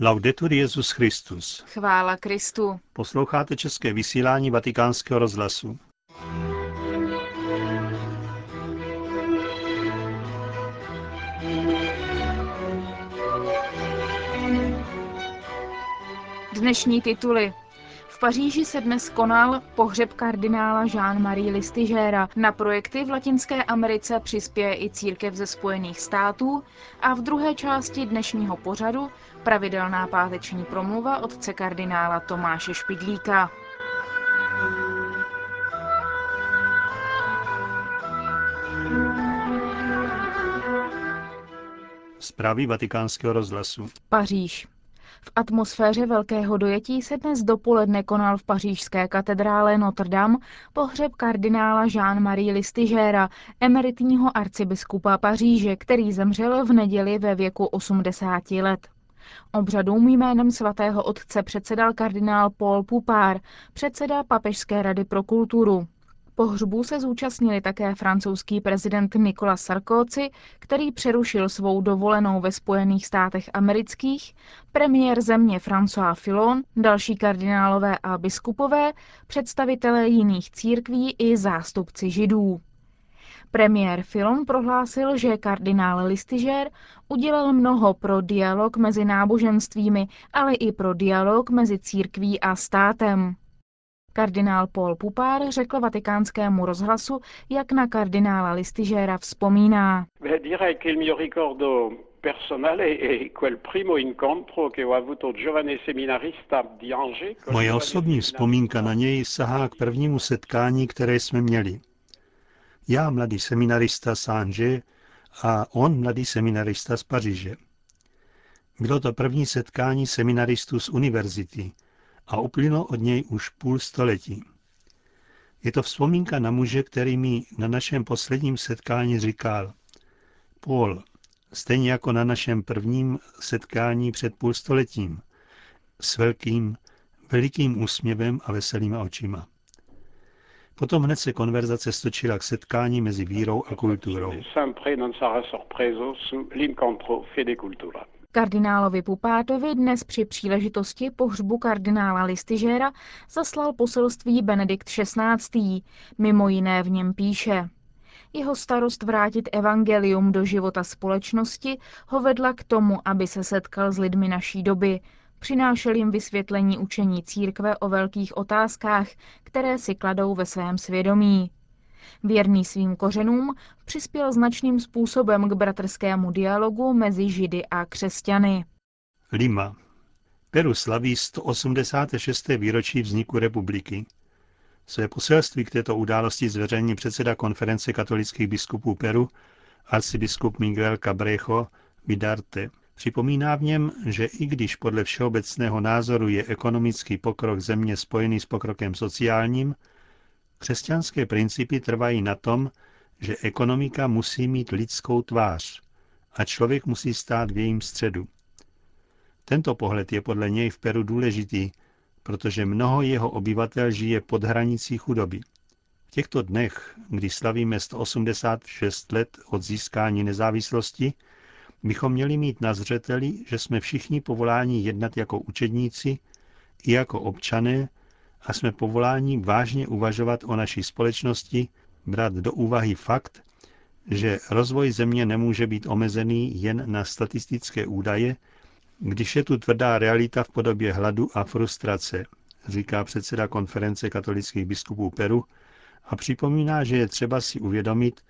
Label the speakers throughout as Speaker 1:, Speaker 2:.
Speaker 1: Laudetur Jezus Christus.
Speaker 2: Chvála Kristu.
Speaker 1: Posloucháte české vysílání Vatikánského rozhlasu.
Speaker 2: Dnešní tituly. V Paříži se dnes konal pohřeb kardinála Jean-Marie Listigera. Na projekty v Latinské Americe přispěje i církev ze Spojených států a v druhé části dnešního pořadu pravidelná páteční promluva otce kardinála Tomáše Špidlíka.
Speaker 1: Zprávy vatikánského rozhlasu.
Speaker 2: Paříž. V atmosféře velkého dojetí se dnes dopoledne konal v pařížské katedrále Notre Dame pohřeb kardinála Jean-Marie Listigera, emeritního arcibiskupa Paříže, který zemřel v neděli ve věku 80 let. Obřadům jménem svatého otce předsedal kardinál Paul Pupár, předseda Papežské rady pro kulturu. Pohřbu se zúčastnili také francouzský prezident Nicolas Sarkozy, který přerušil svou dovolenou ve Spojených státech amerických, premiér země François Fillon, další kardinálové a biskupové, představitelé jiných církví i zástupci židů. Premiér Filon prohlásil, že kardinál Listiger udělal mnoho pro dialog mezi náboženstvími, ale i pro dialog mezi církví a státem. Kardinál Paul Pupár řekl vatikánskému rozhlasu, jak na kardinála Listigera vzpomíná.
Speaker 1: Moje osobní vzpomínka na něj sahá k prvnímu setkání, které jsme měli. Já, mladý seminarista z Angers, a on, mladý seminarista z Paříže. Bylo to první setkání seminaristů z univerzity a uplynulo od něj už půl století. Je to vzpomínka na muže, který mi na našem posledním setkání říkal, Paul, stejně jako na našem prvním setkání před půl stoletím, s velkým, velikým úsměvem a veselýma očima. Potom hned se konverzace stočila k setkání mezi vírou a kulturou.
Speaker 2: Kardinálovi Pupátovi dnes při příležitosti pohřbu kardinála Listigera zaslal poselství Benedikt XVI. Mimo jiné v něm píše. Jeho starost vrátit evangelium do života společnosti ho vedla k tomu, aby se setkal s lidmi naší doby, Přinášel jim vysvětlení učení církve o velkých otázkách, které si kladou ve svém svědomí. Věrný svým kořenům přispěl značným způsobem k bratrskému dialogu mezi Židy a křesťany.
Speaker 1: Lima. Peru slaví 186. výročí vzniku republiky. Své poselství k této události zveřejní předseda konference katolických biskupů Peru, arcibiskup Miguel Cabrejo Vidarte. Připomíná v něm, že i když podle všeobecného názoru je ekonomický pokrok země spojený s pokrokem sociálním, křesťanské principy trvají na tom, že ekonomika musí mít lidskou tvář a člověk musí stát v jejím středu. Tento pohled je podle něj v Peru důležitý, protože mnoho jeho obyvatel žije pod hranicí chudoby. V těchto dnech, kdy slavíme 186 let od získání nezávislosti, bychom měli mít na zřeteli, že jsme všichni povoláni jednat jako učedníci i jako občané a jsme povoláni vážně uvažovat o naší společnosti, brát do úvahy fakt, že rozvoj země nemůže být omezený jen na statistické údaje, když je tu tvrdá realita v podobě hladu a frustrace, říká předseda konference katolických biskupů Peru a připomíná, že je třeba si uvědomit,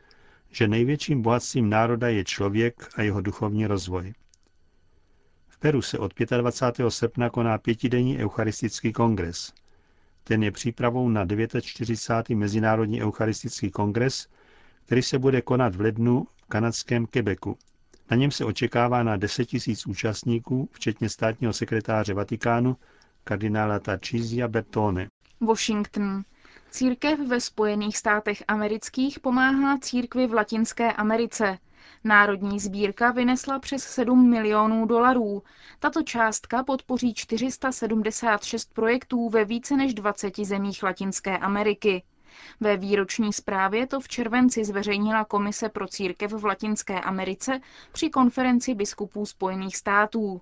Speaker 1: že největším bohatstvím národa je člověk a jeho duchovní rozvoj. V Peru se od 25. srpna koná pětidenní eucharistický kongres. Ten je přípravou na 49. Mezinárodní eucharistický kongres, který se bude konat v lednu v kanadském Quebecu. Na něm se očekává na 10 000 účastníků, včetně státního sekretáře Vatikánu, kardinála Tarcísia Bertone.
Speaker 2: Washington. Církev ve Spojených státech amerických pomáhá církvi v Latinské Americe. Národní sbírka vynesla přes 7 milionů dolarů. Tato částka podpoří 476 projektů ve více než 20 zemích Latinské Ameriky. Ve výroční zprávě to v červenci zveřejnila Komise pro církev v Latinské Americe při konferenci biskupů Spojených států.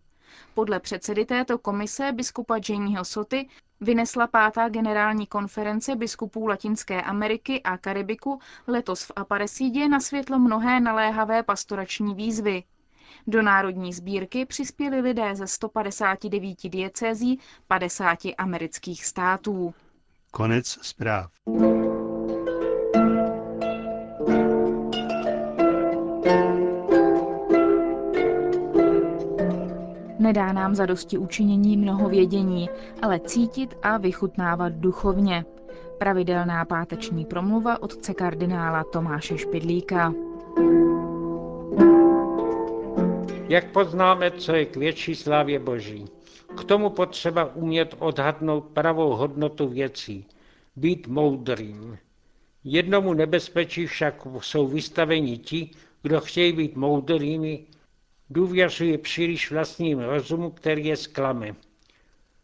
Speaker 2: Podle předsedy této komise biskupa Jamieho Soty vynesla pátá generální konference biskupů Latinské Ameriky a Karibiku letos v Aparecidě na světlo mnohé naléhavé pastorační výzvy. Do národní sbírky přispěli lidé ze 159 diecézí 50 amerických států.
Speaker 1: Konec zpráv.
Speaker 2: Nedá nám zadosti učinění mnoho vědění, ale cítit a vychutnávat duchovně. Pravidelná páteční promluva otce kardinála Tomáše Špidlíka.
Speaker 3: Jak poznáme, co je k větší slávě Boží? K tomu potřeba umět odhadnout pravou hodnotu věcí, být moudrým. Jednomu nebezpečí však jsou vystaveni ti, kdo chtějí být moudrými, důvěřují příliš vlastním rozumu, který je zklame.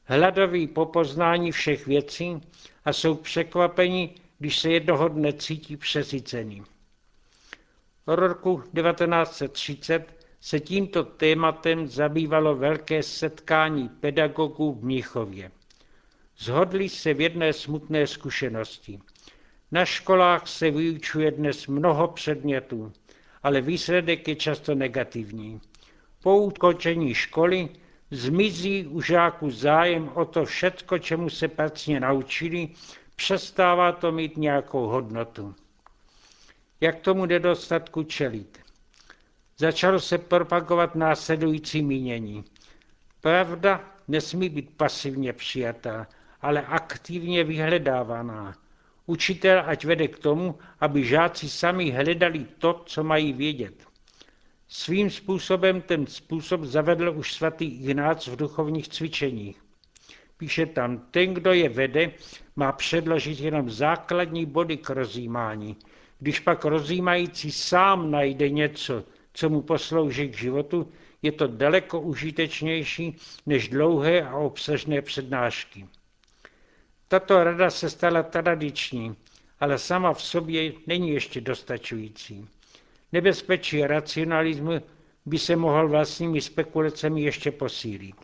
Speaker 3: Hladoví po poznání všech věcí a jsou překvapeni, když se jednoho dne cítí přesycený. O roku 1930 se tímto tématem zabývalo velké setkání pedagogů v Mnichově. Zhodli se v jedné smutné zkušenosti. Na školách se vyučuje dnes mnoho předmětů, ale výsledek je často negativní. Po ukončení školy zmizí u žáků zájem o to všecko, čemu se pracně naučili, přestává to mít nějakou hodnotu. Jak tomu nedostatku čelit? Začalo se propagovat následující mínění. Pravda nesmí být pasivně přijatá, ale aktivně vyhledávaná. Učitel ať vede k tomu, aby žáci sami hledali to, co mají vědět. Svým způsobem ten způsob zavedl už svatý Ignác v duchovních cvičeních. Píše tam, ten, kdo je vede, má předložit jenom základní body k rozjímání. Když pak rozjímající sám najde něco, co mu poslouží k životu, je to daleko užitečnější než dlouhé a obsažné přednášky. Tato rada se stala tradiční, ale sama v sobě není ještě dostačující. Nebezpečí racionalismu by se mohl vlastními spekulacemi ještě posílit.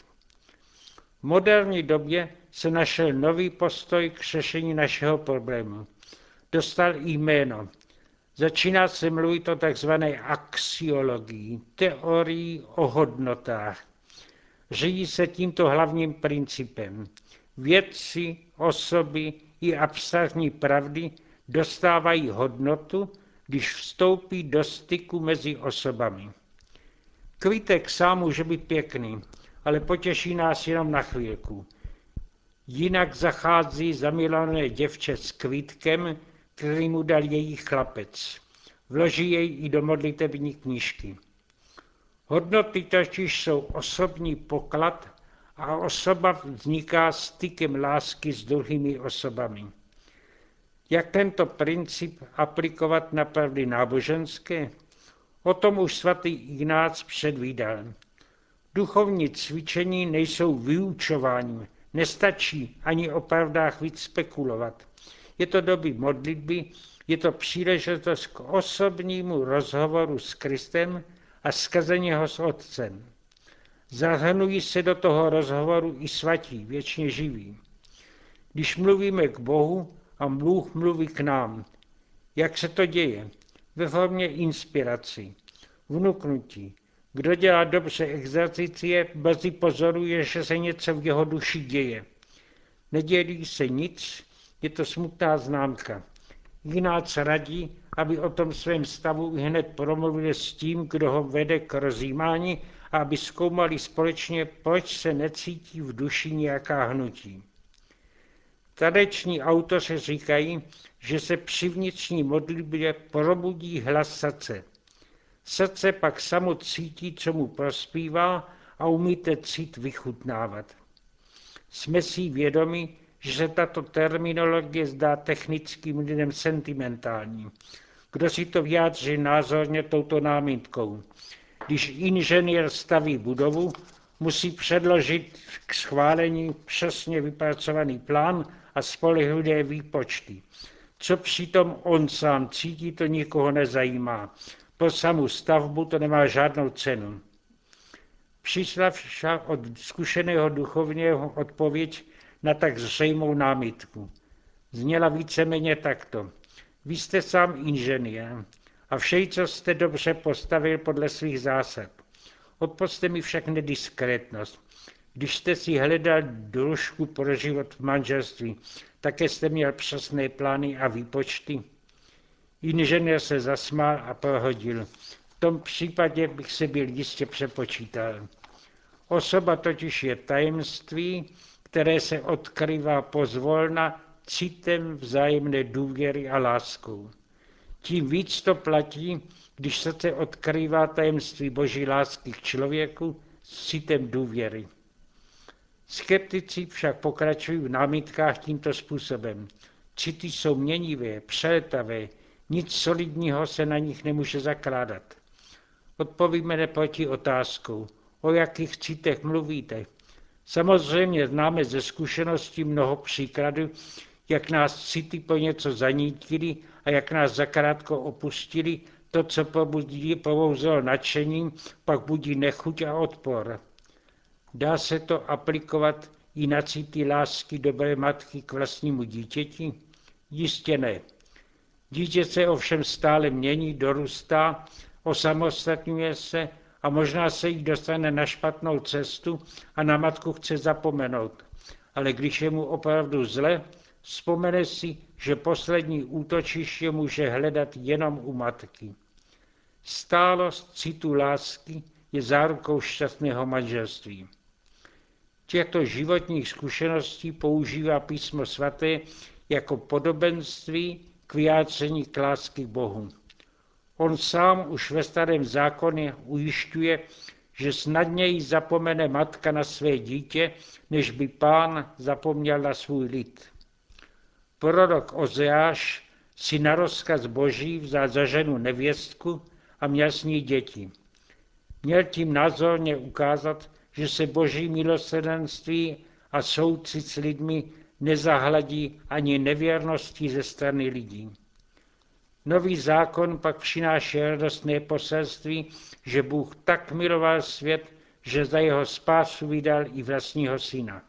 Speaker 3: V moderní době se našel nový postoj k řešení našeho problému. Dostal jméno Začíná se mluvit o takzvané axiologii, teorii o hodnotách. Žijí se tímto hlavním principem. Vědci, osoby i abstraktní pravdy dostávají hodnotu, když vstoupí do styku mezi osobami. Kvítek sám může být pěkný, ale potěší nás jenom na chvílku. Jinak zachází zamilované děvče s kvítkem, který mu dal její chlapec. Vloží jej i do modlitební knížky. Hodnoty totiž jsou osobní poklad a osoba vzniká stykem lásky s druhými osobami. Jak tento princip aplikovat na pravdy náboženské? O tom už svatý Ignác předvídal. Duchovní cvičení nejsou vyučováním, nestačí ani o pravdách víc spekulovat. Je to doby modlitby, je to příležitost k osobnímu rozhovoru s Kristem a skazení ho s Otcem. Zahrnují se do toho rozhovoru i svatí, věčně živí. Když mluvíme k Bohu a Bůh mluví k nám, jak se to děje? Ve formě inspirací, vnuknutí. Kdo dělá dobře exercicie, brzy pozoruje, že se něco v jeho duši děje. Nedělí se nic, je to smutná známka. Jináč radí, aby o tom svém stavu hned promluvil s tím, kdo ho vede k rozjímání a aby zkoumali společně, proč se necítí v duši nějaká hnutí. Tradiční autoři říkají, že se při vnitřní modlitbě probudí hlas srdce. Srdce pak samo cítí, co mu prospívá a umíte cít vychutnávat. Jsme si vědomi, že se tato terminologie zdá technickým lidem sentimentální. Kdo si to vyjádří názorně touto námitkou? Když inženýr staví budovu, musí předložit k schválení přesně vypracovaný plán a spolehlivé výpočty. Co přitom on sám cítí, to nikoho nezajímá. Po samou stavbu to nemá žádnou cenu. Přišla však od zkušeného duchovního odpověď na tak zřejmou námitku. Zněla víceméně takto. Vy jste sám inženýr a vše, co jste dobře postavil podle svých zásad. Odposte mi však nediskrétnost. Když jste si hledal doložku pro život v manželství, také jste měl přesné plány a výpočty. Inženýr se zasmál a prohodil. V tom případě bych se byl jistě přepočítal. Osoba totiž je tajemství, které se odkrývá pozvolna citem vzájemné důvěry a láskou. Tím víc to platí, když se odkrývá tajemství boží lásky k člověku s citem důvěry. Skeptici však pokračují v námitkách tímto způsobem. City jsou měnivé, přeletavé, nic solidního se na nich nemůže zakládat. Odpovíme neproti otázkou, o jakých citech mluvíte. Samozřejmě známe ze zkušeností mnoho příkladů, jak nás city po něco zanítili a jak nás zakrátko opustili, to, co pobudí, povouzelo nadšením, pak budí nechuť a odpor. Dá se to aplikovat i na city lásky dobré matky k vlastnímu dítěti? Jistě ne. Dítě se ovšem stále mění, dorůstá, osamostatňuje se a možná se jí dostane na špatnou cestu a na matku chce zapomenout. Ale když je mu opravdu zle, vzpomene si, že poslední útočiště může hledat jenom u matky. Stálost citu lásky je zárukou šťastného manželství. Těchto životních zkušeností používá písmo svaté jako podobenství k vyjádření k lásky k Bohu. On sám už ve starém zákoně ujišťuje, že snadněji zapomene matka na své dítě, než by pán zapomněl na svůj lid. Prorok Ozeáš si na rozkaz boží vzal za ženu nevěstku a měl s ní děti. Měl tím názorně ukázat, že se boží milosrdenství a soucit s lidmi nezahladí ani nevěrností ze strany lidí. Nový zákon pak přináší radostné poselství, že Bůh tak miloval svět, že za jeho spásu vydal i vlastního syna.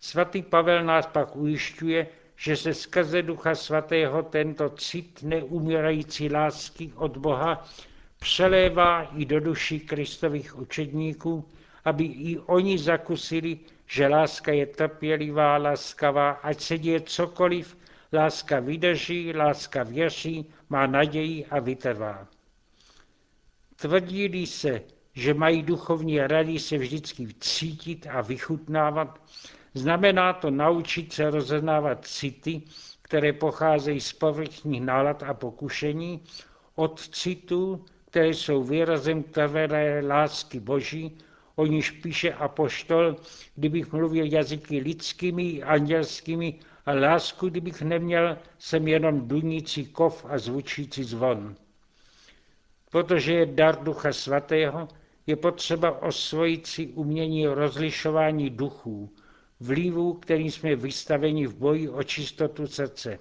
Speaker 3: Svatý Pavel nás pak ujišťuje, že se skrze Ducha Svatého tento cit neumírající lásky od Boha přelévá i do duší Kristových učedníků, aby i oni zakusili, že láska je trpělivá, láskavá, ať se děje cokoliv, láska vydrží, láska věří, má naději a vytrvá. Tvrdí se, že mají duchovní rady se vždycky cítit a vychutnávat, znamená to naučit se rozeznávat city, které pocházejí z povrchních nálad a pokušení, od citů, které jsou výrazem trvalé lásky Boží, o níž píše apoštol, kdybych mluvil jazyky lidskými, andělskými a lásku, kdybych neměl, jsem jenom dunící kov a zvučící zvon. Protože je dar Ducha Svatého, je potřeba osvojit si umění rozlišování duchů, vlivů, kterým jsme vystaveni v boji o čistotu srdce.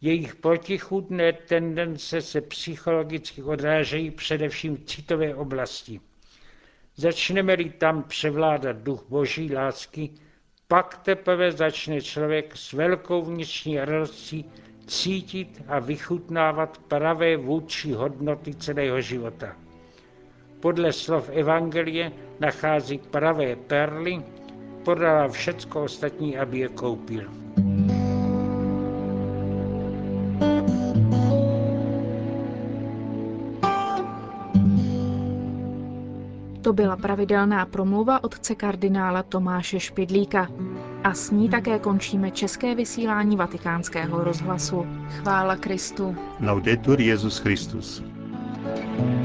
Speaker 3: Jejich protichudné tendence se psychologicky odrážejí především v citové oblasti. Začneme-li tam převládat duch boží lásky, pak teprve začne člověk s velkou vnitřní radostí cítit a vychutnávat pravé vůdčí hodnoty celého života. Podle slov Evangelie nachází pravé perly, podala všecko ostatní, aby je koupil.
Speaker 2: Byla pravidelná promluva otce kardinála Tomáše Špidlíka. A s ní také končíme české vysílání vatikánského rozhlasu. Chvála Kristu.
Speaker 1: Laudetur Jezus Christus.
Speaker 2: thank you